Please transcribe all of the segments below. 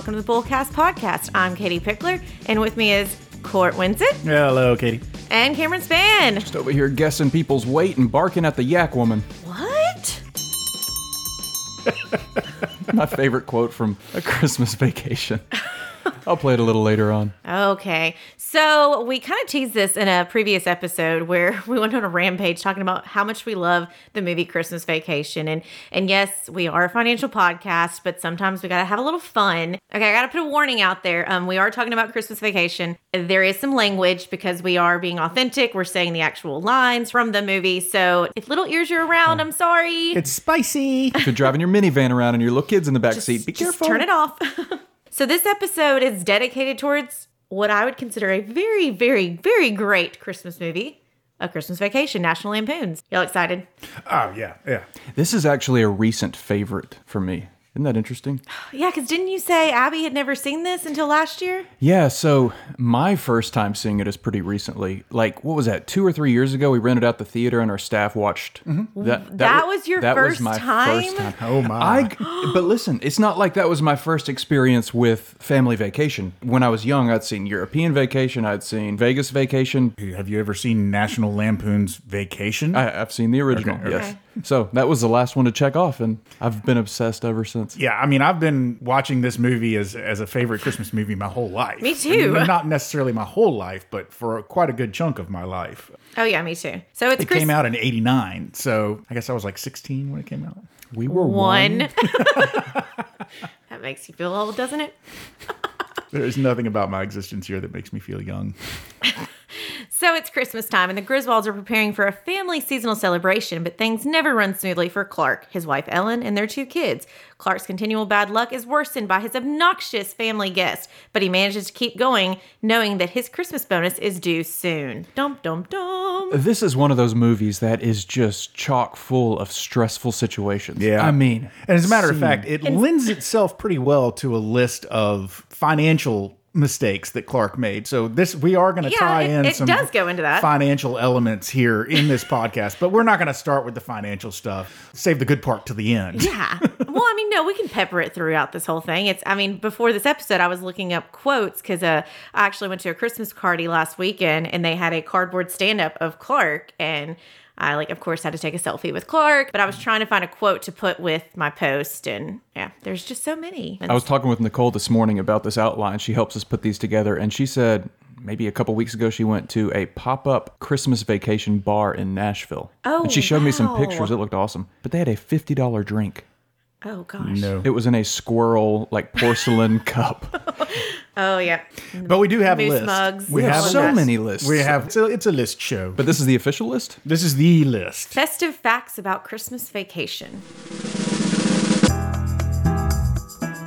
welcome to the Bullcast Podcast. I'm Katie Pickler, and with me is Court Winsett Hello, Katie. and Cameron Span. Just over here guessing people's weight and barking at the yak woman. What? My favorite quote from A Christmas Vacation. I'll play it a little later on. Okay. So we kind of teased this in a previous episode where we went on a rampage talking about how much we love the movie Christmas Vacation. And and yes, we are a financial podcast, but sometimes we gotta have a little fun. Okay, I gotta put a warning out there. Um, we are talking about Christmas Vacation. There is some language because we are being authentic. We're saying the actual lines from the movie. So if little ears are around, I'm sorry. It's spicy. If you're driving your minivan around and your little kids in the back Just- seat, be just careful. turn it off. so this episode is dedicated towards what I would consider a very, very, very great Christmas movie, A Christmas Vacation, National Lampoons. Y'all excited? Oh yeah, yeah. This is actually a recent favorite for me. Isn't that interesting? Yeah, because didn't you say Abby had never seen this until last year? Yeah, so my first time seeing it is pretty recently. Like, what was that? Two or three years ago, we rented out the theater and our staff watched. Mm-hmm. That, That wa- was your that first my time? First time. Oh my. I, but listen, it's not like that was my first experience with family vacation. When I was young, I'd seen European Vacation, I'd seen Vegas Vacation. Have you ever seen National Lampoon's Vacation? I, I've seen the original, Okay, yes. Okay. So that was the last one to check off, and I've been obsessed ever since. yeah, I mean, I've been watching this movie as as a favorite Christmas movie my whole life. Me too. I mean, not necessarily my whole life, but for quite a good chunk of my life. Oh yeah, me too. So it's It Chris- came out in '89, so I guess I was like 16 when it came out. We were one. one. that makes you feel old, doesn't it? There's nothing about my existence here that makes me feel young. So it's Christmas time, and the Griswolds are preparing for a family seasonal celebration, but things never run smoothly for Clark, his wife Ellen, and their two kids. Clark's continual bad luck is worsened by his obnoxious family guest, but he manages to keep going, knowing that his Christmas bonus is due soon. Dum dum dum. This is one of those movies that is just chock full of stressful situations. Yeah. I mean, And as a matter of fact, it lends itself pretty well to a list of financial mistakes that Clark made. So this we are going to Yeah, tie it- in it some does go into that. financial elements here in this podcast, but we're not going to start with the financial stuff. Save the good part to the end. Yeah. Well, I mean, no, we can pepper it throughout this whole thing. It's, I mean, before this episode, I was looking up quotes because uh, I actually went to a Christmas party last weekend and they had a cardboard stand up of Clark. And I, like, of course, had to take a selfie with Clark, but I was trying to find a quote to put with my post. And yeah, there's just so many. I was talking with Nicole this morning about this outline. She helps us put these together, and she said maybe a couple weeks ago she went to a pop-up Christmas vacation bar in Nashville. Oh, and she oh, showed me some pictures. It looked awesome, but they had a fifty dollar drink. Oh, gosh. No. It was in a squirrel like porcelain cup. Oh, yeah. But we do have a Moose list. mugs. We We have have so list. many lists. We have it's a, it's a list show. But this is the official list. this is the list. Festive facts about Christmas vacation.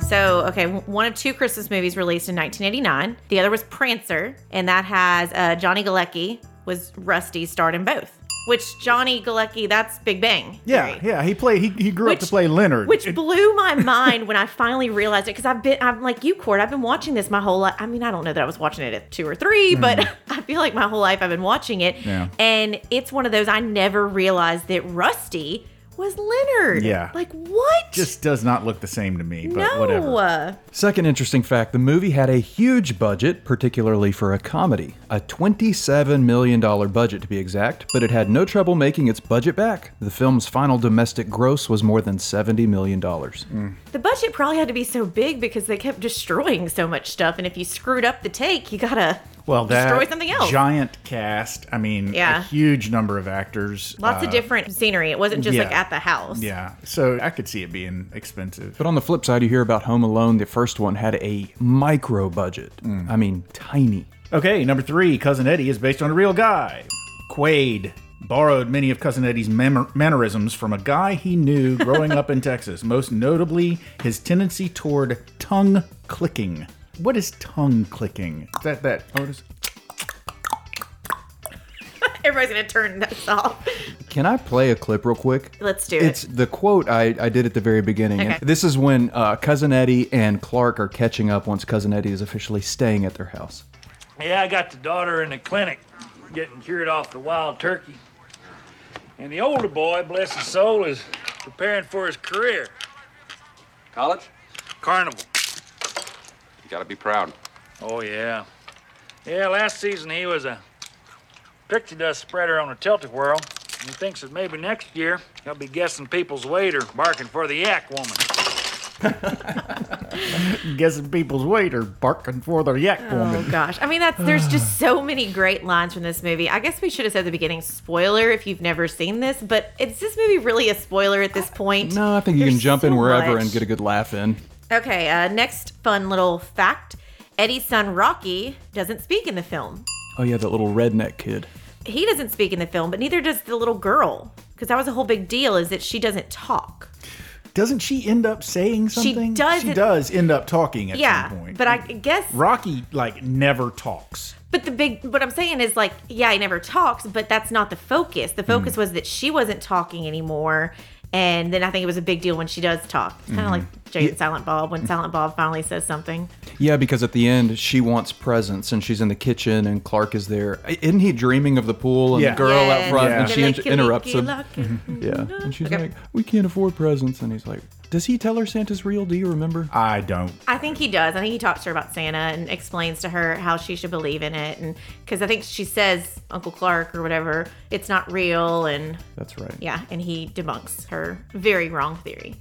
So, okay, one of two Christmas movies released in 1989. The other was Prancer, and that has uh, Johnny Galecki was Rusty starred in both. Which Johnny Galecki, that's Big Bang. Yeah, Theory. yeah. He played. He, he grew up to play Leonard. Which It- blew my mind when I finally realized it because I've been, I'm like you, Court. I've been watching this my whole life. I mean, I don't know that I was watching it at two or three, mm. but I feel like my whole life I've been watching it. Yeah. And it's one of those I never realized that Rusty was Leonard. Yeah. Like what? just does not look the same to me. But no. whatever. Second interesting fact the movie had a huge budget, particularly for a comedy. A $27 million budget to be exact, but it had no trouble making its budget back. The film's final domestic gross was more than $70 million. Mm. The budget probably had to be so big because they kept destroying so much stuff, and if you screwed up the take, you gotta Well, that destroy something else. giant cast. I mean, Yeah. a huge number of actors. Lots uh, of different scenery. It wasn't just like at the house. Yeah, so I could see it being expensive. But on the flip side, you hear about Home Alone, the first one had a micro budget. I mean, tiny. Okay, number three, Cousin Eddie is based on a real guy. Quaid borrowed many of Cousin Eddie's mannerisms from a guy he knew growing up in Texas, most notably his tendency toward tongue clicking. What is tongue clicking? Is that that? Oh, it is. Everybody's gonna turn this off. Can I play a clip real quick? Let's do it. It's the quote I, I did at the very beginning. Okay. this is when uh, Cousin Eddie and Clark are catching up once Cousin Eddie is officially staying at their house. Yeah, I got the daughter in the clinic getting cured off the wild turkey. And the older boy, bless his soul, is preparing for his career. College? Carnival. You gotta be proud. Oh, yeah. Yeah, last season he was a pixie dust spreader on a tilted whirl. He thinks that maybe next year he'll be guessing people's weight or barking for the yak woman. Guessing people's weight or barking for the yak Oh woman. Oh gosh. I mean that's there's just so many great lines from this movie. I guess we should have said at the beginning spoiler if you've never seen this, but is this movie really a spoiler at this point? No, I think you There's can jump in wherever much. and get a good laugh in. Okay, uh, next fun little fact. Eddie's son Rocky doesn't speak in the film. Oh yeah, that little redneck kid. He doesn't speak in the film, but neither does the little girl. Because that was a whole big deal is that she doesn't talk. Doesn't she end up saying something? She does She does end up talking at Yeah, some point. but I guess Rocky like never talks. But the big, what I'm saying is like, yeah, he never talks, but that's not the focus. The focus was that she wasn't talking anymore. And then I think it was a big deal when she does talk. It's kind of mm-hmm. like Jay and Silent Bob when Silent Bob finally says something. Yeah, because at the end she wants presents and she's in the kitchen and Clark is there. Isn't he dreaming of the pool and Yeah. the girl out front Yeah. and she in- licky, interrupts licky, him? lucky. Yeah, and she's Okay. like, "We can't afford presents," and he's like, "Does he tell her Santa's real? Do you remember?" I don't. I think he does. I think he talks to her about Santa and explains to her how she should believe in it. And because I think she says Uncle Clark or whatever, it's not real. And That's right. yeah, and he debunks her very wrong theory.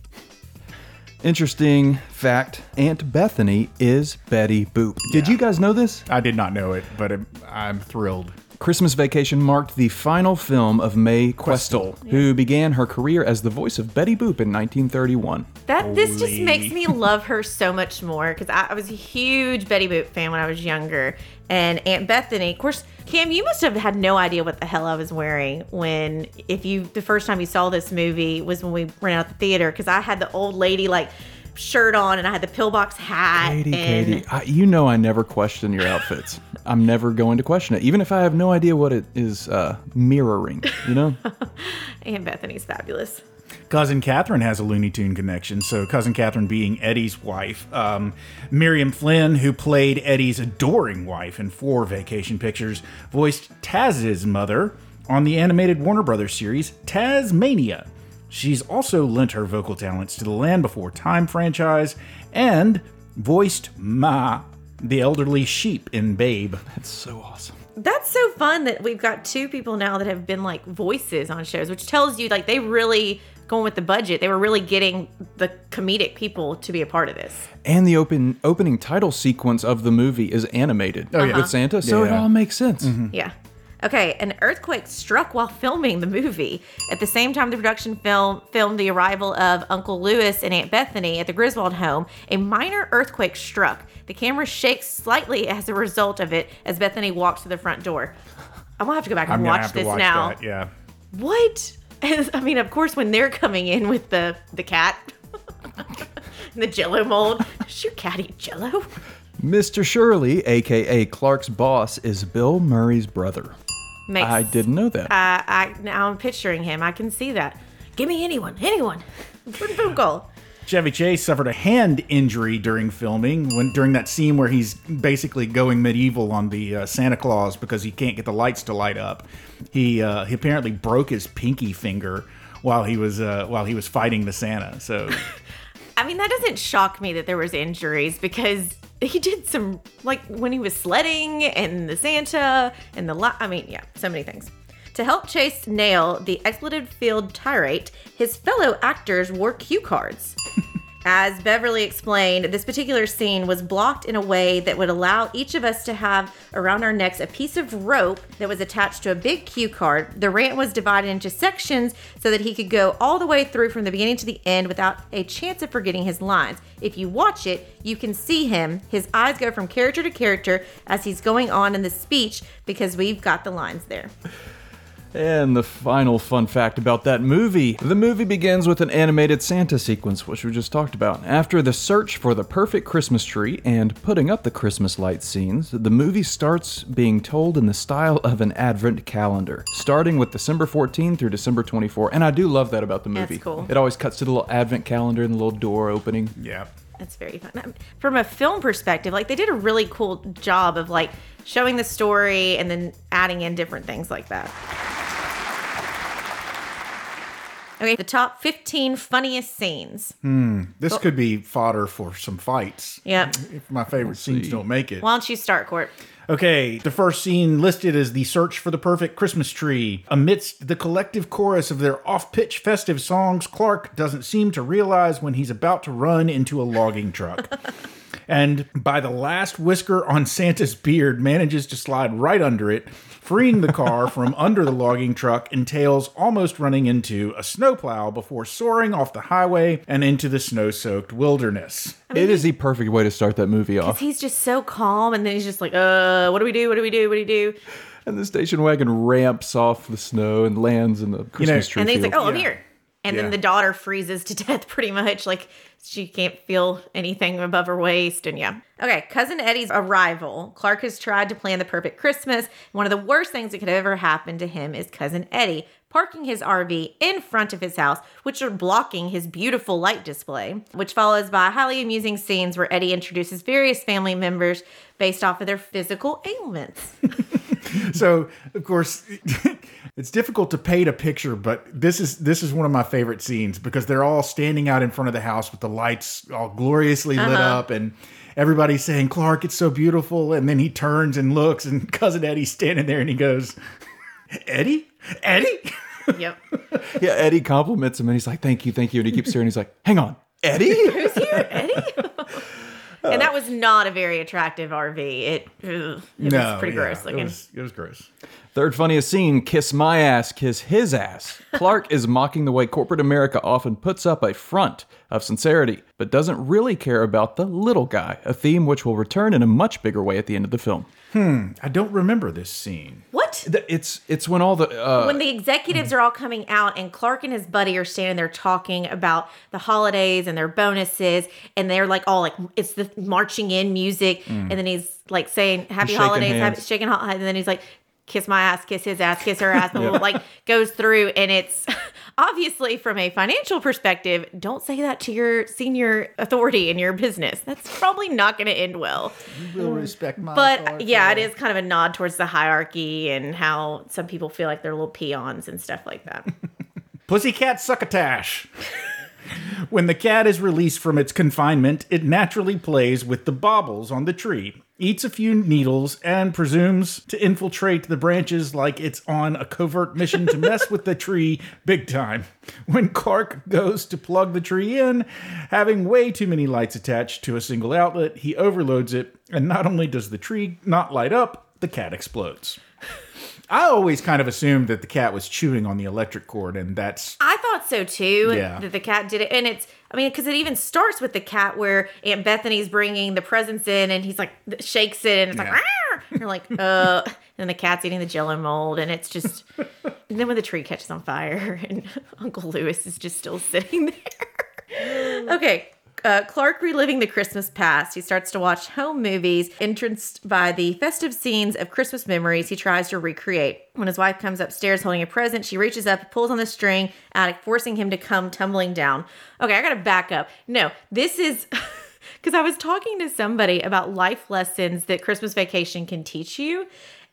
Interesting fact: Aunt Bethany is Betty Boop. Did you guys know this? I did not know it, but I'm, I'm thrilled. Christmas Vacation marked the final film of Mae Questel, who began her career as the voice of Betty Boop in 1931. That this just makes me love her so much more because I, I was a huge Betty Boop fan when I was younger, and Aunt Bethany. Of course, Cam, you must have had no idea what the hell I was wearing when, if you, the first time you saw this movie was when we ran out the theater because I had the old lady like shirt on and I had the pillbox hat. Katie, and Katie, I, you know I never question your outfits. I'm never going to question it, even if I have no idea what it is uh, mirroring. You know, Aunt Bethany's fabulous. Cousin Catherine has a Looney Tune connection. So, Cousin Catherine being Eddie's wife. Um, Miriam Flynn, who played Eddie's adoring wife in four vacation pictures, voiced Taz's mother on the animated Warner Brothers series Taz-Mania. She's also lent her vocal talents to the Land Before Time franchise and voiced Ma, the elderly sheep in Babe. that's so awesome. That's so fun that we've got two people now that have been like voices on shows, which tells you like they really going with the budget. They were really getting the comedic people to be a part of this. And the open opening title sequence of the movie is animated oh, yeah. Uh-huh. with Santa, so it all makes sense. Yeah. Okay, an earthquake struck while filming the movie. At the same time, the production film filmed the arrival of Uncle Lewis and Aunt Bethany at the Griswold home. A minor earthquake struck. The camera shakes slightly as a result of it as Bethany walks to the front door. I'm gonna have to go back and I'm gonna watch have to this watch now. that. Yeah. What? I mean, of course, when they're coming in with the the cat, the Jello mold. Does your cat eat Jello? Mr. Shirley, aka Clark's boss, is Bill Murray's brother. Makes, I didn't know that. I, I now I'm picturing him. I can see that. Give me anyone, anyone. Put a phone call. Chevy Chase suffered a hand injury during filming when during that scene where he's basically going medieval on the uh, Santa Claus because he can't get the lights to light up. He uh, he apparently broke his pinky finger while he was uh, while he was fighting the Santa. So I mean, that doesn't shock me that there was injuries because he did some like when he was sledding and the Santa and the li- I mean, yeah, so many things. To help Chase nail the expletive-filled tirade, his fellow actors wore cue cards. As Beverly explained, this particular scene was blocked in a way that would allow each of us to have around our necks a piece of rope that was attached to a big cue card. The rant was divided into sections so that he could go all the way through from the beginning to the end without a chance of forgetting his lines. If you watch it, you can see him. His eyes go from character to character as he's going on in the speech because we've got the lines there. And the final fun fact about that movie the movie begins with an animated Santa sequence, which we just talked about. After the search for the perfect Christmas tree and putting up the Christmas light scenes, the movie starts being told in the style of an advent calendar, starting with December 14 through December 24. And I do love that about the movie. That's cool. It always cuts to the little advent calendar and the little door opening. yeah. That's very fun. Um, From a film perspective, like they did a really cool job of like showing the story and then adding in different things like that. Okay, the top 15 funniest scenes. Hmm. This could be fodder for some fights. Yep. If my favorite scenes don't make it. Why don't you start, Court? Okay, the first scene listed is the search for the perfect Christmas tree. Amidst the collective chorus of their off pitch festive songs, Clark doesn't seem to realize when he's about to run into a logging truck. and by the last whisker on Santa's beard, manages to slide right under it, freeing the car from under the logging truck, entails almost running into a snowplow before soaring off the highway and into the snow soaked wilderness. it is the perfect way to start that movie off. He's just so calm, and then he's just like, uh, what do we do? What do we do? What do we do? And the station wagon ramps off the snow and lands in the Christmas tree And then he's like, field. oh, I'm Yeah. here. And Yeah. then the daughter freezes to death pretty much. Like she can't feel anything above her waist. And yeah. Okay. Cousin Eddie's arrival. Clark has tried to plan the perfect Christmas. One of the worst things that could ever happen to him is Cousin Eddie parking his RV in front of his house, which are blocking his beautiful light display, which follows by highly amusing scenes where Eddie introduces various family members based off of their physical ailments. so of course it's difficult to paint a picture but this is this is one of my favorite scenes because they're all standing out in front of the house with the lights all gloriously lit uh-huh. up and everybody's saying clark it's so beautiful and then he turns and looks and cousin eddie's standing there and he goes eddie eddie yep. yeah, Eddie compliments him and he's like, thank you, thank you. And he keeps staring. He's like, hang on, Eddie? Who's here, Eddie? and that was not a very attractive RV. It, ugh, it was pretty yeah, gross looking. it was, it was gross Third funniest scene kiss my ass, kiss his ass. Clark is mocking the way corporate America often puts up a front of sincerity, but doesn't really care about the little guy, a theme which will return in a much bigger way at the end of the film. I don't remember this scene what? It's it's when all the uh, when the executives are all coming out and Clark and his buddy are standing there talking about the holidays and their bonuses and they're like all like it's the marching in music and then he's like saying happy holidays happy, hands. shaking holidays and then he's like kiss my ass kiss his ass kiss her ass blah, blah, blah, like goes through and it's obviously from a financial perspective don't say that to your senior authority in your business. That's probably not going to end well. You will mm. respect my but yeah, it is kind of a nod towards the hierarchy and how some people feel like they're little peons and stuff like that. Pussycat Succotash. when the cat is released from its confinement, it naturally plays with the baubles on the tree, eats a few needles, and presumes to infiltrate the branches like it's on a covert mission to mess with the tree big time. When Clark goes to plug the tree in, having way too many lights attached to a single outlet, he overloads it, and not only does the tree not light up, the cat explodes. I always kind of assumed that the cat was chewing on the electric cord, and that's I thought so too. Yeah. That the cat did it, and it's. I mean, because it even starts with the cat where Aunt Bethany's bringing the presents in, and he's like shakes it, and it's like, Yeah. "Arr!" And you're like, uh, and the cat's eating the Jello mold, and it's just. and then when the tree catches on fire, and Uncle Lewis is just still sitting there. okay. Uh, Clark reliving the Christmas past. He starts to watch home movies, entranced by the festive scenes of Christmas memories he tries to recreate. When his wife comes upstairs holding a present, she reaches up, pulls on the string, attic, forcing him to come tumbling down. Okay, I gotta back up. No, this is because I was talking to somebody about life lessons that Christmas vacation can teach you.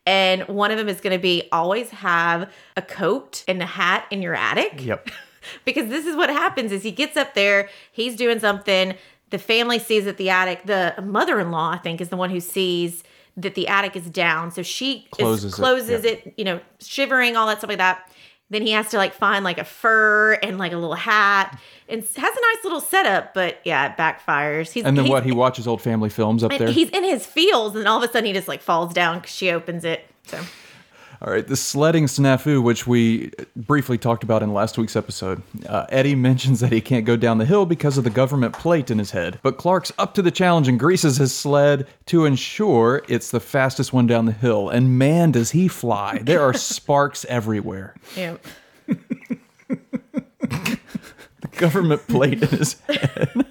And one of them is going to be always have a coat and a hat in your attic Yep. because this is what happens is he gets up there he's doing something the family sees at the attic the mother-in-law i think is the one who sees that the attic is down so she Closes is, it, yeah. it you know shivering all that stuff like that then he has to like find like a fur and like a little hat and has a nice little setup but yeah it backfires he's And then he's- what? He watches old family films up there. he's in his fields and all of a sudden he just like falls down because she opens it so All right, the sledding snafu, which we briefly talked about in last week's episode. Uh, Eddie mentions that he can't go down the hill because of the government plate in his head, but Clark's up to the challenge and greases his sled to ensure it's the fastest one down the hill. And man, does he fly! There are sparks everywhere. Yep. the Government plate in his head.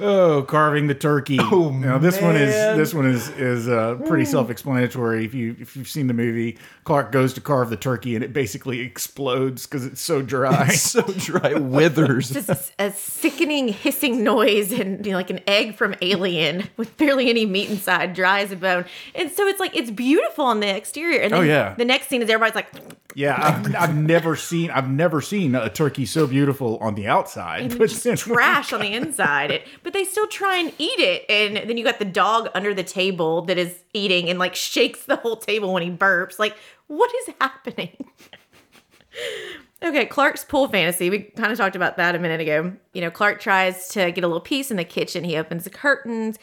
Oh, carving the turkey. Oh now, this one is this one is is uh, pretty self-explanatory. If you if you've seen the movie, Clark goes to carve the turkey and it basically explodes because it's so dry. so dry, withers. just a, a sickening hissing noise and you know, like an egg from Alien with barely any meat inside, dry as a bone. And so it's like it's beautiful on the exterior. And then Oh, yeah. the next scene is everybody's like Yeah, I've, I've never seen I've never seen a turkey so beautiful on the outside, but just trash on the inside. It, but they still try and eat it. And then you got the dog under the table that is eating and like shakes the whole table when he burps. Like, what is happening? okay, Clark's pool fantasy. We kind of talked about that a minute ago. You know, Clark tries to get a little peace in the kitchen. He opens the curtains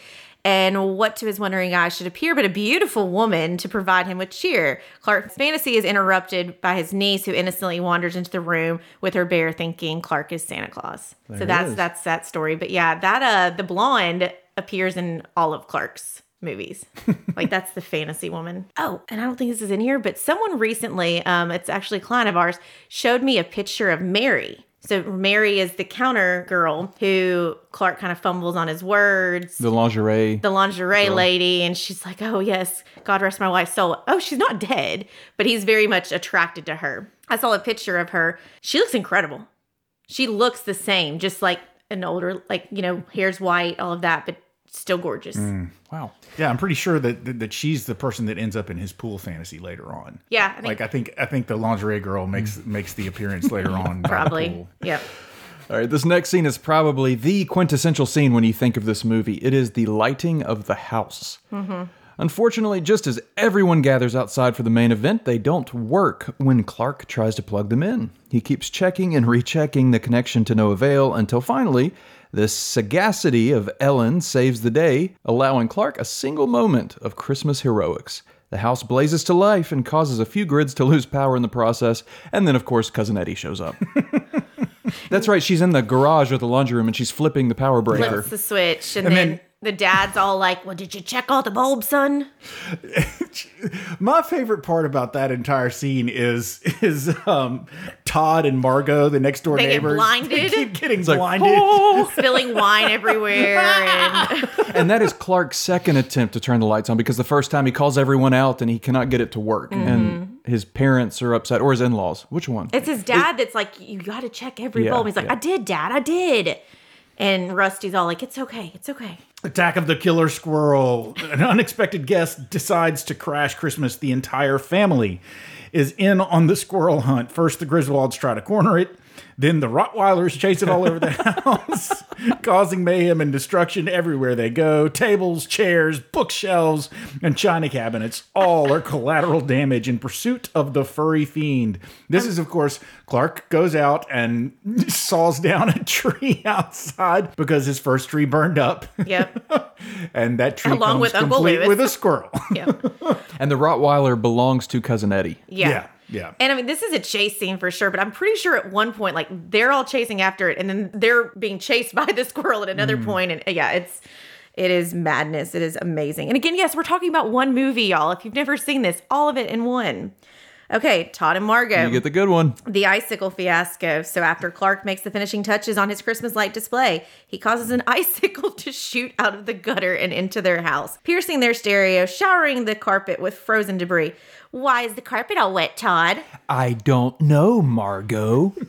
and what to his wondering eyes should appear but a beautiful woman to provide him with cheer. Clark's fantasy is interrupted by his niece who innocently wanders into the room with her bear thinking Clark is Santa Claus. There so that's is. that's that story. But yeah, that uh the blonde appears in all of Clark's movies. like that's the fantasy woman. Oh, and I don't think this is in here, but someone recently, um, it's actually a client of ours, showed me a picture of Mary. So Mary is the counter girl who Clark kind of fumbles on his words. The lingerie. the lingerie lady and she's like oh yes god rest my wife's soul. Oh she's not dead but he's very much attracted to her. I saw a picture of her. She looks incredible. She looks the same just like an older like you know hair's white all of that but still gorgeous mm, wow. Yeah, I'm pretty sure that, that that she's the person that ends up in his pool fantasy later on. yeah I think Like I think I think the lingerie girl mm. makes makes the appearance later on. probably pool. yep All right, this next scene is probably the quintessential scene when you think of this movie. It is the lighting of the house. Mm-hmm. Unfortunately, just as everyone gathers outside for the main event, they don't work when Clark tries to plug them in. He keeps checking and rechecking the connection to no avail until finally, the sagacity of Ellen saves the day, allowing Clark a single moment of Christmas heroics. The house blazes to life and causes a few grids to lose power in the process, and then, of course, Cousin Eddie shows up. That's right, she's in the garage or the laundry room and she's flipping the power breaker. flips the switch and, And then, then- the dad's all like well did you check all the bulbs son My favorite part about that entire scene is is um, Todd and Margot, the next door They get neighbors. blinded? They keep getting like, blinded. Oh. spilling wine everywhere and and that is Clark's second attempt to turn the lights on because the first time he calls everyone out and he cannot get it to work. Mm-hmm. And his parents are upset, or his in laws. Which one? It's his dad that's like, you got to check every Yeah, bulb. He's like, yeah. I did, dad, I did. And Rusty's all like, it's okay, it's okay. Attack of the Killer Squirrel. An unexpected guest decides to crash Christmas. The entire family is in on the squirrel hunt. First, the Griswolds try to corner it. Then the Rottweilers chase it all over the house, causing mayhem and destruction everywhere they go. Tables, chairs, bookshelves, and china cabinets all are collateral damage in pursuit of the furry fiend. This is, of course, Clark goes out and saws down a tree outside because his first tree burned up Yep. and that tree Along comes with Uncle complete Lewis. with a squirrel. yep. And the Rottweiler belongs to Cousin Eddie. Yeah. yeah, yeah. And I mean, this is a chase scene for sure, but I'm pretty sure at one point, like, they're all chasing after it, and then they're being chased by the squirrel at another mm. point, And yeah, it's. It is madness. It is amazing. And again, yes, we're talking about one movie, y'all. If you've never seen this, all of it in one. Okay, Todd and Margot. You get the good one. the icicle fiasco. So after Clark makes the finishing touches on his Christmas light display, he causes an icicle to shoot out of the gutter and into their house, piercing their stereo, showering the carpet with frozen debris. Why is the carpet all wet, Todd? I don't know, Margot.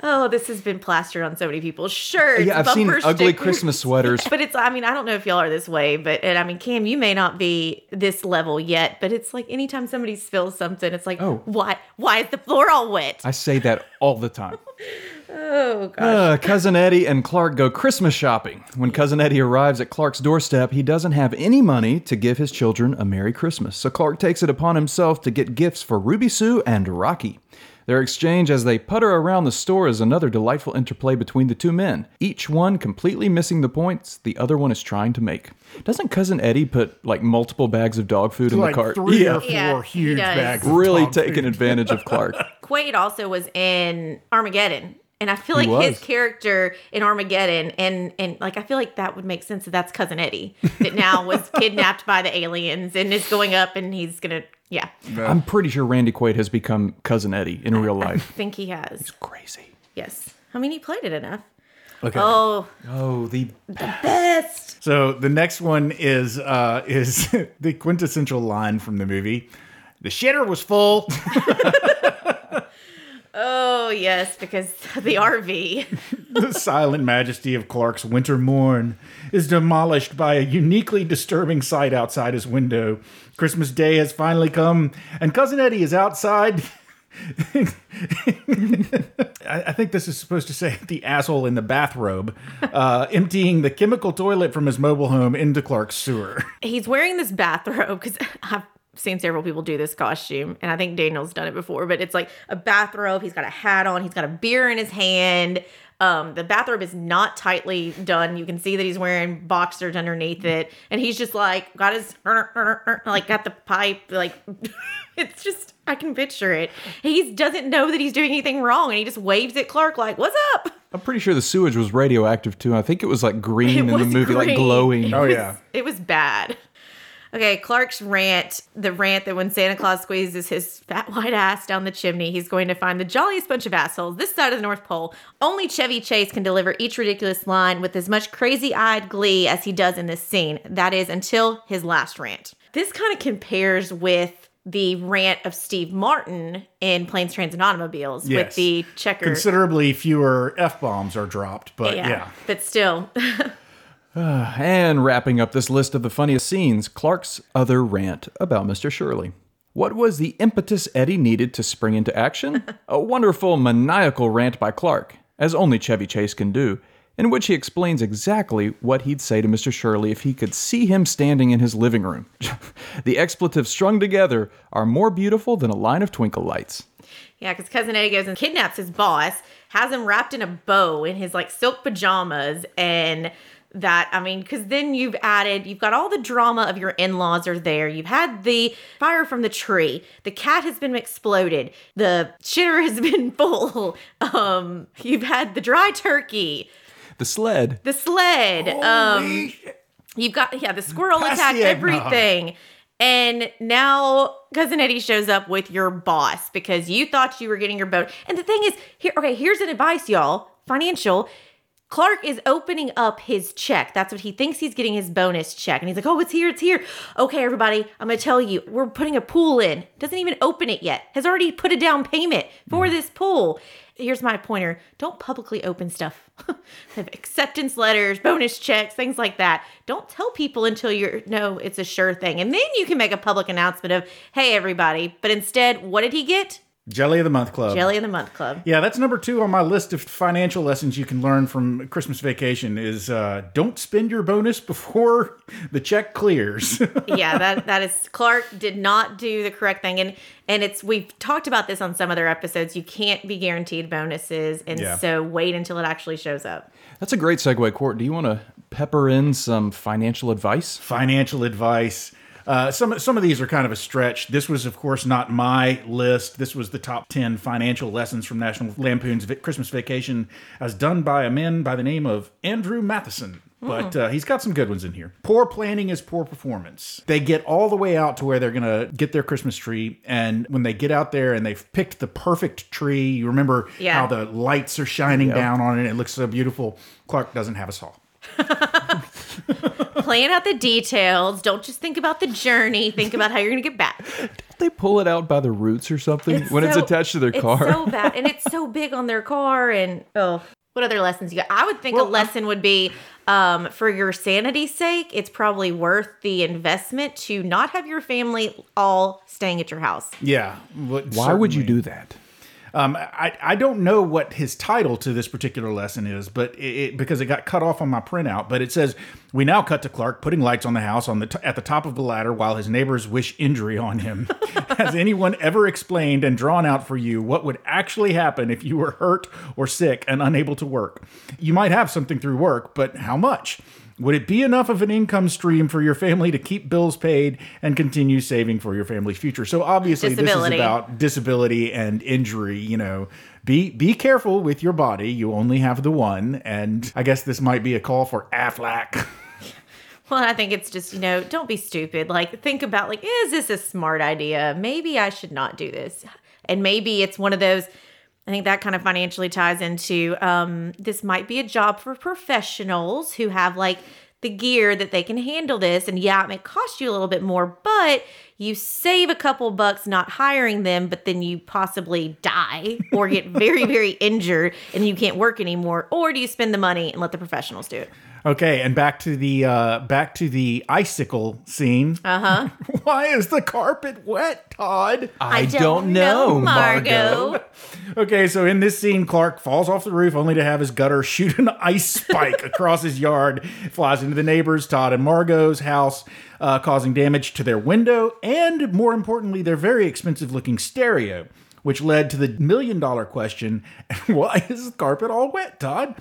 Oh, this has been plastered on so many people's shirts. yeah, I've seen bumper ugly. Christmas sweaters. But it's, I mean, I don't know if y'all are this way, but, and I mean, Cam, you may not be this level yet, but it's like anytime somebody spills something, it's like, Oh. why, why is the floor all wet? I say that all the time. Oh, gosh. Uh, Cousin Eddie and Clark go Christmas shopping. When Cousin Eddie arrives at Clark's doorstep, he doesn't have any money to give his children a Merry Christmas. So Clark takes it upon himself to get gifts for Ruby Sue and Rocky. Their exchange as they putter around the store is another delightful interplay between the two men, each one completely missing the points the other one is trying to make. Doesn't Cousin Eddie put like multiple bags of dog food in like the cart? three yeah. or four Yeah, huge bags. of Really dog taking food. advantage of Clark. Quaid also was in Armageddon. And I feel like his character in Armageddon, and and like I feel like that would make sense that that's cousin Eddie that now was kidnapped by the aliens and is going up and he's gonna yeah. I'm pretty sure Randy Quaid has become Cousin Eddie in real I life. think he has. It's crazy. Yes. I mean he played it enough. Okay. Oh, Oh, the best. So the next one is uh, is the quintessential line from the movie. The shitter was full. Oh, yes, because the RV. the silent majesty of Clark's winter morn is demolished by a uniquely disturbing sight outside his window. Christmas Day has finally come, and Cousin Eddie is outside. I, I think this is supposed to say the asshole in the bathrobe, uh, emptying the chemical toilet from his mobile home into Clark's sewer. He's wearing this bathrobe because I've seen several people do this costume, and I think Daniel's done it before, but it's like a bathrobe. He's got a hat on, he's got a beer in his hand. Um, the bathrobe is not tightly done. You can see that he's wearing boxers underneath it, and he's just like got his like got the pipe. Like it's just I can picture it. He doesn't know that he's doing anything wrong, and he just waves at Clark like, "What's up?" I'm pretty sure the sewage was radioactive too. I think it was like green It in the was movie, like green. glowing. Oh, It was- yeah. It was bad. Okay, Clark's rant, the rant that when Santa Claus squeezes his fat white ass down the chimney, he's going to find the jolliest bunch of assholes this side of the North Pole. Only Chevy Chase can deliver each ridiculous line with as much crazy eyed glee as he does in this scene. That is until his last rant. This kind of compares with the rant of Steve Martin in Planes, Trains, and Automobiles with the checker. Considerably fewer F bombs are dropped, but yeah. But still, Ah, and wrapping up this list of the funniest scenes, Clark's other rant about Mr. Shirley. What was the impetus Eddie needed to spring into action? A wonderful maniacal rant by Clark, as only Chevy Chase can do, in which he explains exactly what he'd say to Mr. Shirley if he could see him standing in his living room. the expletives strung together are more beautiful than a line of twinkle lights. Yeah, because cousin Eddie goes and kidnaps his boss, has him wrapped in a bow in his like silk pajamas, and that I mean, because then you've added, you've got all the drama of your in-laws are there. You've had the fire from the tree. The cat has been exploded. The shitter has been full. Um, you've had the dry turkey, The sled. the sled. um, You've got yeah, the squirrel Pass attacked the everything. And now cousin Eddie shows up with your boss because you thought you were getting your boat. And the thing is, here okay, here's an advice, y'all. Financial. Clark is opening up his check. That's what he thinks he's getting his bonus check. And he's like, oh, it's here, it's here. Okay, everybody, I'm going to tell you, we're putting a pool in. Doesn't even open it yet. Has already put a down payment for hmm. this pool. Here's my pointer don't publicly open stuff. Acceptance letters, bonus checks, things like that. Don't tell people until you know it's a sure thing. And then you can make a public announcement of, hey, everybody. But instead, what did he get? Jelly of the Month Club. Jelly of the Month Club. Yeah, that's number two on my list of financial lessons you can learn from Christmas vacation is uh, don't spend your bonus before the check clears. yeah, that that is Clark did not do the correct thing, and and it's we've talked about this on some other episodes. You can't be guaranteed bonuses, and Yeah. so wait until it actually shows up. That's a great segue, Court. Do you want to pepper in some financial advice? financial advice. Uh, some some of these are kind of a stretch. This was, of course, not my list. This was the top ten financial lessons from National Lampoon's Christmas Vacation, as done by a man by the name of Andrew Matheson. But uh, he's got some good ones in here. Poor planning is poor performance. They get all the way out to where they're gonna get their Christmas tree, and when they get out there and they've picked the perfect tree, you remember Yeah. how the lights are shining down on it. It looks so beautiful. Clark doesn't have a saw. Plan out the details. Don't just think about the journey. Think about how you're going to get back. Don't they pull it out by the roots or something when it's attached to their it's car. so bad, and it's so big on their car. And oh, what other lessons you got? I would think Well, a lesson would be, um, for your sanity's sake, it's probably worth the investment to not have your family all staying at your house. Yeah. well, Why would you do that? Um, I, I don't know what his title to this particular lesson is, but it, it, because it got cut off on my printout, but it says we now cut to Clark putting lights on the house on the t- at the top of the ladder while his neighbors wish injury on him. Has anyone ever explained and drawn out for you what would actually happen if you were hurt or sick and unable to work? You might have something through work, but how much? Would it be enough of an income stream for your family to keep bills paid and continue saving for your family's future? So obviously, this is about disability and injury you know be be careful with your body you only have the one and i guess this might be a call for aflac Well, I think it's just, you know, don't be stupid. Like, think about, like, is this a smart idea? Maybe I should not do this. And maybe it's one of those, I think that kind of financially ties into um, this might be a job for professionals who have, like, the gear that they can handle this. And yeah, it may cost you a little bit more, but you save a couple bucks not hiring them, but then you possibly die or get very, very injured and you can't work anymore. Or do you spend the money and let the professionals do it? Okay, and back to the uh, back to the icicle scene. Uh huh. Why is the carpet wet, Todd? I, don't, know, Margot. Okay, so in this scene, Clark falls off the roof only to have his gutter shoot an ice spike across his yard, flies into the neighbors, Todd and Margot's house, uh, causing damage to their window and, more importantly, their very expensive looking stereo, which led to the million dollar question why is the carpet all wet, Todd?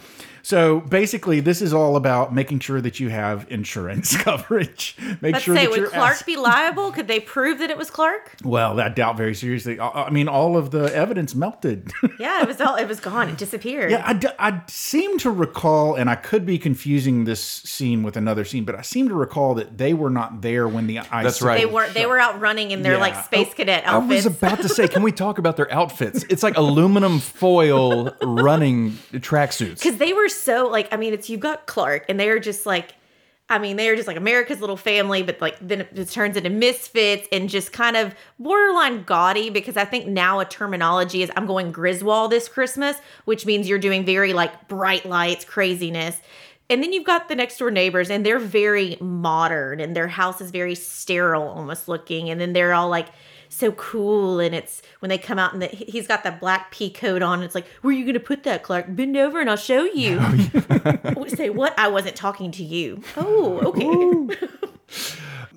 So basically, this is all about making sure that you have insurance coverage. Make Let's sure say, that would Clark ass- be liable? Could they prove that it was Clark? well, I doubt very seriously. I, I mean, all of the evidence melted. Yeah, it was all. It was gone. It disappeared. Yeah, I, d- I seem to recall, and I could be confusing this scene with another scene, but I seem to recall that they were not there when the ice. That's right. They were they were out running in their Yeah. like space cadet I outfits. was about to say, can we talk about their outfits? It's like aluminum foil running tracksuits. because they were so like I mean it's you've got Clark and they are just like I mean they are just like America's little family but like then it, it turns into misfits and just kind of borderline gaudy because I think now a terminology is I'm going Griswold this Christmas which means you're doing very like bright lights craziness. And then you've got the next door neighbors and they're very modern and their house is very sterile almost looking and then they're all like so cool and it's when they come out and the, he's got that black pea coat on it's like where are you gonna put that clark? Bend over and i'll show you. Oh, Say what? I wasn't talking to you. Oh okay.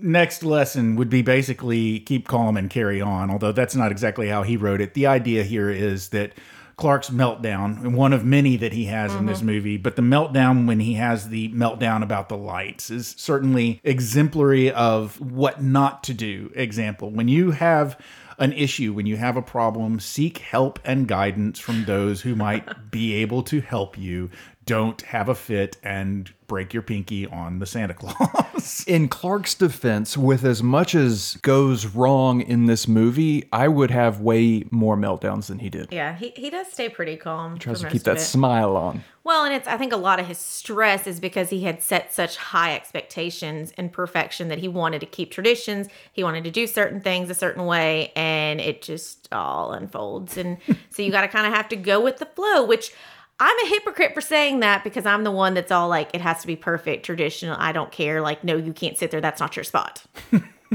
Next lesson would be basically keep calm and carry on, although that's not exactly how he wrote it. The idea here is that Clark's meltdown, and one of many that he has in this mm-hmm. movie, but the meltdown when he has the meltdown about the lights is certainly exemplary of what not to do. Example, when you have an issue, when you have a problem, seek help and guidance from those who might be able to help you. Don't have a fit and break your pinky on the Santa Claus. In Clark's defense, with as much as goes wrong in this movie, I would have way more meltdowns than he did. yeah he, he does stay pretty calm Tries to keep that it. smile on. Well, and it's I think a lot of his stress is because he had set such high expectations and perfection that he wanted to keep traditions. He wanted to do certain things a certain way, and it just all unfolds. And so you got to kind of have to go with the flow, which I'm a hypocrite for saying that because I'm the one that's all like it has to be perfect, traditional. I don't care. Like, no, you can't sit there. That's not your spot.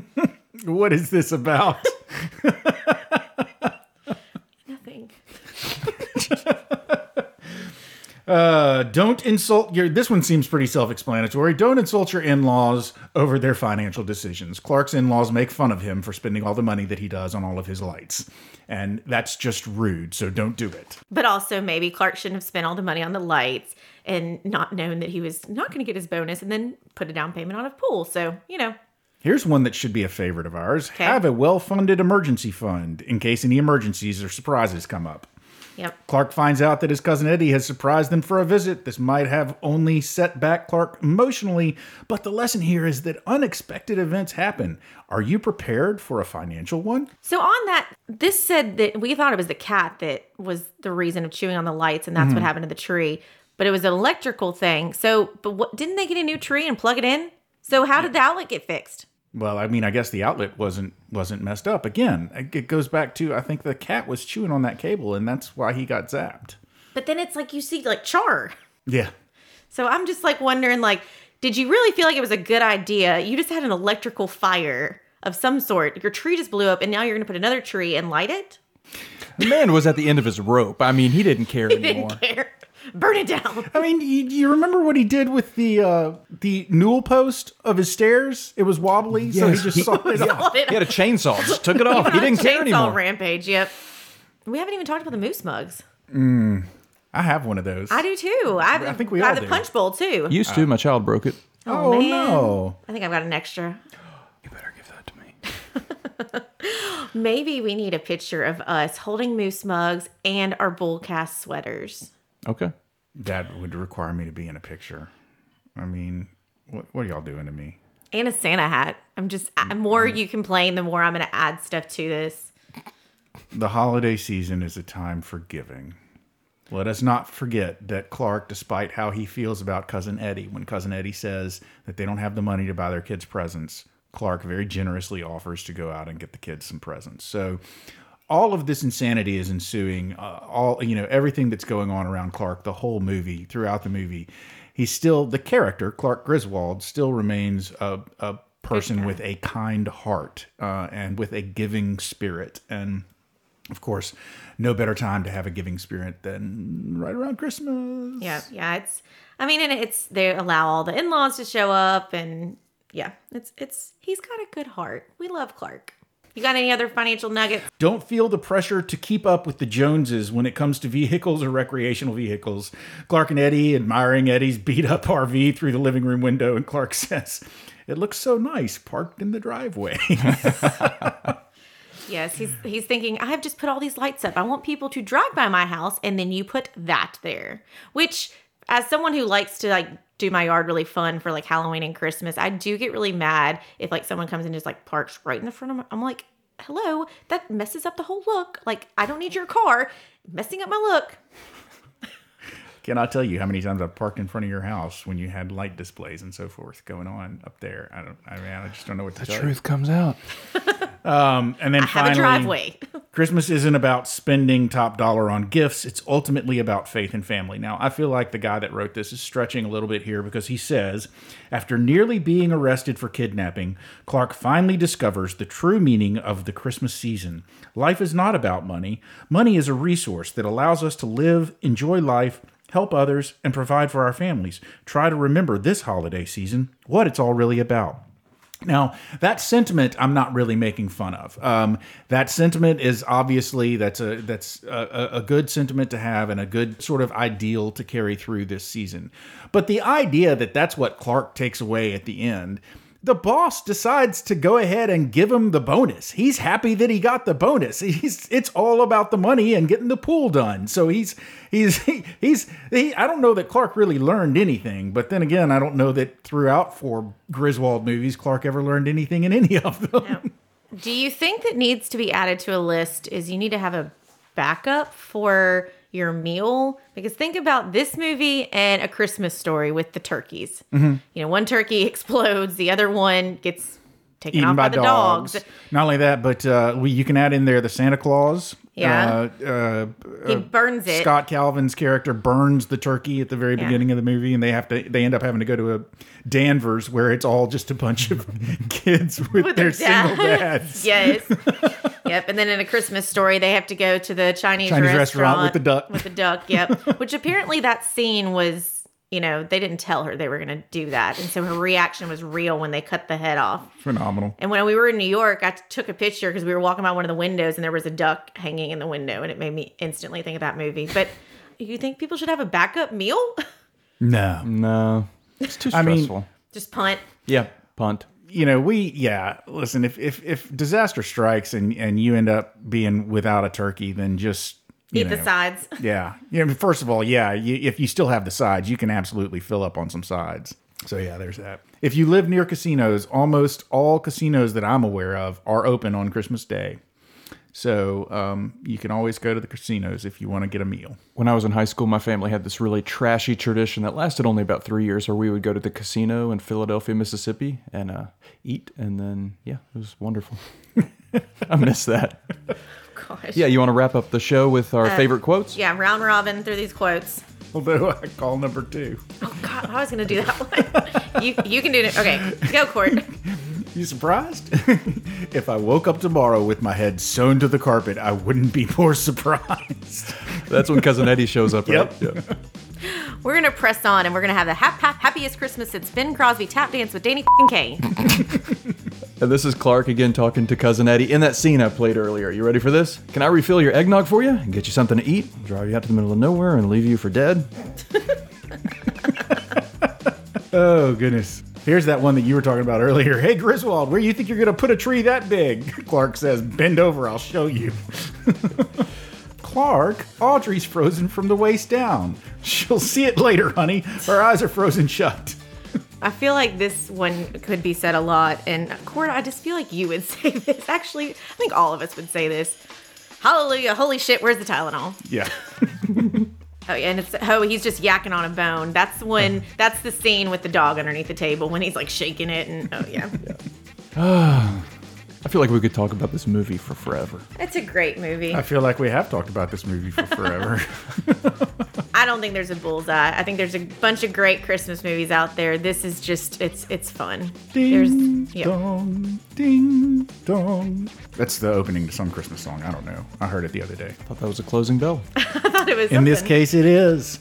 what is this about? Nothing. Uh, don't insult your. This one seems pretty self-explanatory. Don't insult your in-laws over their financial decisions. Clark's in-laws make fun of him for spending all the money that he does on all of his lights, and that's just rude. So don't do it. But also, maybe Clark shouldn't have spent all the money on the lights and not known that he was not going to get his bonus and then put a down payment on a pool. So, you know, Here's one that should be a favorite of ours. Have a well-funded emergency fund in case any emergencies or surprises come up. Yep. Clark finds out that his cousin Eddie has surprised them for a visit. This might have only set back Clark emotionally, but the lesson here is that unexpected events happen. Are you prepared for a financial one? So on that, this said that we thought it was the cat that was the reason of chewing on the lights, and that's what mm-hmm. happened to the tree. But it was an electrical thing. So, but what didn't they get a new tree and plug it in? So how did the outlet get fixed? Well, I mean, I guess the outlet wasn't wasn't messed up. Again, it goes back to I think the cat was chewing on that cable, and that's why he got zapped. But then it's like you see like char. Yeah. So I'm just like wondering, like, did you really feel like it was a good idea? You just had an electrical fire of some sort. Your tree just blew up, and now you're gonna put another tree and light it? The man was at the end of his rope. I mean, he didn't care anymore. Didn't care. Burn it down. I mean, you, you remember what he did with the uh, the newel post of his stairs? It was wobbly, so he just he- sawed it off. He had a chainsaw, just took it off. He didn't care anymore. Rampage. Yep. We haven't even talked about the moose mugs. I have one of those. I do too. I, I think we got all the do. punch bowl too. Used to, my child broke it. oh man. no! I think I've got an extra. You better give that to me. Maybe we need a picture of us holding moose mugs and our bull cast sweaters. Okay. That would require me to be in a picture. I mean, what what are y'all doing to me? And a Santa hat. I'm just, the more you complain, the more I'm going to add stuff to this. The holiday season is a time for giving. Let us not forget that Clark, despite how he feels about Cousin Eddie, when Cousin Eddie says that they don't have the money to buy their kids presents, Clark very generously offers to go out and get the kids some presents. So all of this insanity is ensuing. Uh, all you know, everything that's going on around Clark, the whole movie, throughout the movie, he's still the character. Clark Griswold still remains a, a person with a kind heart uh, and with a giving spirit, and of course, no better time to have a giving spirit than right around Christmas. Yeah, yeah. It's. I mean, and it's they allow all the in-laws to show up, and yeah, it's it's he's got a good heart. We love Clark. You got any other financial nuggets? Don't feel the pressure to keep up with the Joneses when it comes to vehicles or recreational vehicles. Clark and Eddie admiring Eddie's beat up RV through the living room window, and Clark says, It looks so nice parked in the driveway. Yes, he's he's thinking, I've just put all these lights up. I want people to drive by my house, and then you put that there. Which, as someone who likes to like do my yard really fun for like Halloween and Christmas, I do get really mad if like someone comes and just like parks right in the front of my. I'm like, hello, that messes up the whole look. Like, I don't need your car messing up my look. Cannot tell you how many times I've parked in front of your house when you had light displays and so forth going on up there. I don't. I mean, I just don't know what to The tell truth comes out. Um, and then I have finally, a driveway. Christmas isn't about spending top dollar on gifts. It's ultimately about faith and family. Now, I feel like the guy that wrote this is stretching a little bit here because he says, after nearly being arrested for kidnapping, Clark finally discovers the true meaning of the Christmas season. Life is not about money. Money is a resource that allows us to live, enjoy life, help others, and provide for our families. Try to remember this holiday season what it's all really about. Now, that sentiment, I'm not really making fun of. Um, that sentiment is obviously that's a that's a, a good sentiment to have and a good sort of ideal to carry through this season. But the idea that that's what Clark takes away at the end, the boss decides to go ahead and give him the bonus. He's happy that he got the bonus. He's it's all about the money and getting the pool done. So he's he's he's he, I don't know that Clark really learned anything, but then again, I don't know that throughout four Griswold movies Clark ever learned anything in any of them. Do you think that needs to be added to a list is you need to have a backup for your meal? Because think about this movie and a Christmas story with the turkeys. Mm-hmm. You know, one turkey explodes, the other one gets taken Eaten off by, by the dogs. dogs. Not only that, but uh, we, you can add in there the Santa Clause. Yeah. Uh, uh, He burns it. Scott Calvin's character burns the turkey at the very Yeah. beginning of the movie, and they have to they end up having to go to a Denny's where it's all just a bunch of kids with, With their their dad. single dads. Yes. yep. And then in a Christmas story, they have to go to the Chinese, Chinese restaurant, restaurant with the duck. With the duck. Yep. Which apparently that scene was, you know, they didn't tell her they were going to do that, and so her reaction was real when they cut the head off. Phenomenal. And when we were in New York, I took a picture because we were walking by one of the windows, and there was a duck hanging in the window, and it made me instantly think of that movie. But you think people should have a backup meal? No, No, it's too I mean- stressful. Just punt. yeah, punt. you know we yeah. Listen, if if if disaster strikes and and you end up being without a turkey, then just you Eat the sides. Yeah. Yeah. First of all, yeah. You, if you still have the sides, you can absolutely fill up on some sides. So yeah, there's that. If you live near casinos, almost all casinos that I'm aware of are open on Christmas Day. So um, you can always go to the casinos if you want to get a meal. When I was in high school, my family had this really trashy tradition that lasted only about three years, where we would go to the casino in Philadelphia, Mississippi, and uh, eat, and then yeah, it was wonderful. I miss that. Gosh. Yeah, you want to wrap up the show with our uh, favorite quotes? Yeah, round robin through these quotes. Although I call number two. Oh God, I was gonna do that one. you you can do it. Okay, go Court. You surprised? if I woke up tomorrow with my head sewn to the carpet, I wouldn't be more surprised. That's when cousin Eddie shows up. Right? Yep. Yeah. We're gonna press on, and we're gonna have the hap- hap- happiest Christmas since Bing Crosby tap dance with Danny Kaye. And this is Clark again talking to cousin Eddie in that scene I played earlier. You ready for this? Can I refill your eggnog for you and get you something to eat? Drive you out to the middle of nowhere and leave you for dead? Oh goodness. Here's that one that you were talking about earlier. Hey Griswold, where you think you're gonna put a tree that big? Clark says, Bend over, I'll show you. Clark, Audrey's frozen from the waist down. She'll see it later, honey. Her eyes are frozen shut. I feel like this one could be said a lot, and Court, I just feel like you would say this. Actually, I think all of us would say this. Hallelujah, holy shit, where's the Tylenol? Yeah. Oh, yeah, and it's oh, he's just yakking on a bone. That's when that's the scene with the dog underneath the table when he's like shaking it and oh yeah. I feel like we could talk about this movie for forever. It's a great movie. I feel like we have talked about this movie for forever. I don't think there's a bullseye. I think there's a bunch of great Christmas movies out there. This is just it's it's fun. there's ding yeah. dong, ding dong. That's the opening to some Christmas song. I don't know. I heard it the other day. thought that was a closing bell. I thought it was In this case, it is.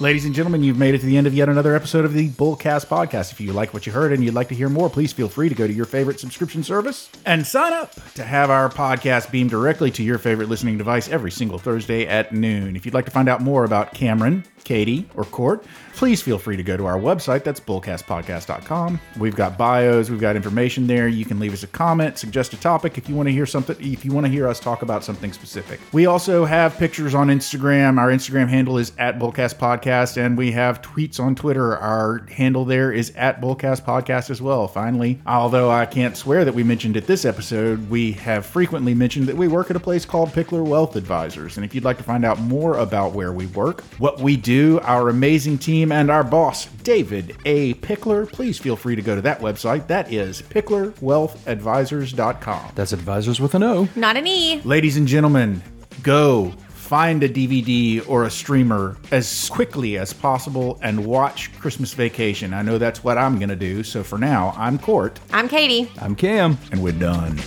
Ladies and gentlemen, you've made it to the end of yet another episode of the Bullcast podcast. If you like what you heard and you'd like to hear more, please feel free to go to your favorite subscription service and sign up to have our podcast beamed directly to your favorite listening device every single Thursday at noon. If you'd like to find out more about Cameron, Katie, or Court, please feel free to go to our website. That's bullcastpodcast.com. We've got bios, we've got information there. You can leave us a comment, suggest a topic if you want to hear something, if you want to hear us talk about something specific. We also have pictures on Instagram. Our Instagram handle is at Bullcast Podcast, and we have tweets on Twitter. Our handle there is at Bullcast Podcast as well. Finally, although I can't swear that we mentioned it this episode, we have frequently mentioned that we work at a place called Pickler Wealth Advisors. And if you'd like to find out more about where we work, what we do, our amazing team, and our boss, David A. Pickler, please feel free to go to that website. That is picklerwealthadvisors.com. That's advisors with an O. Not an E. Ladies and gentlemen, go find a DVD or a streamer as quickly as possible and watch Christmas Vacation. I know that's what I'm going to do. So for now, I'm Court, I'm Katie. I'm Cam. and we're done.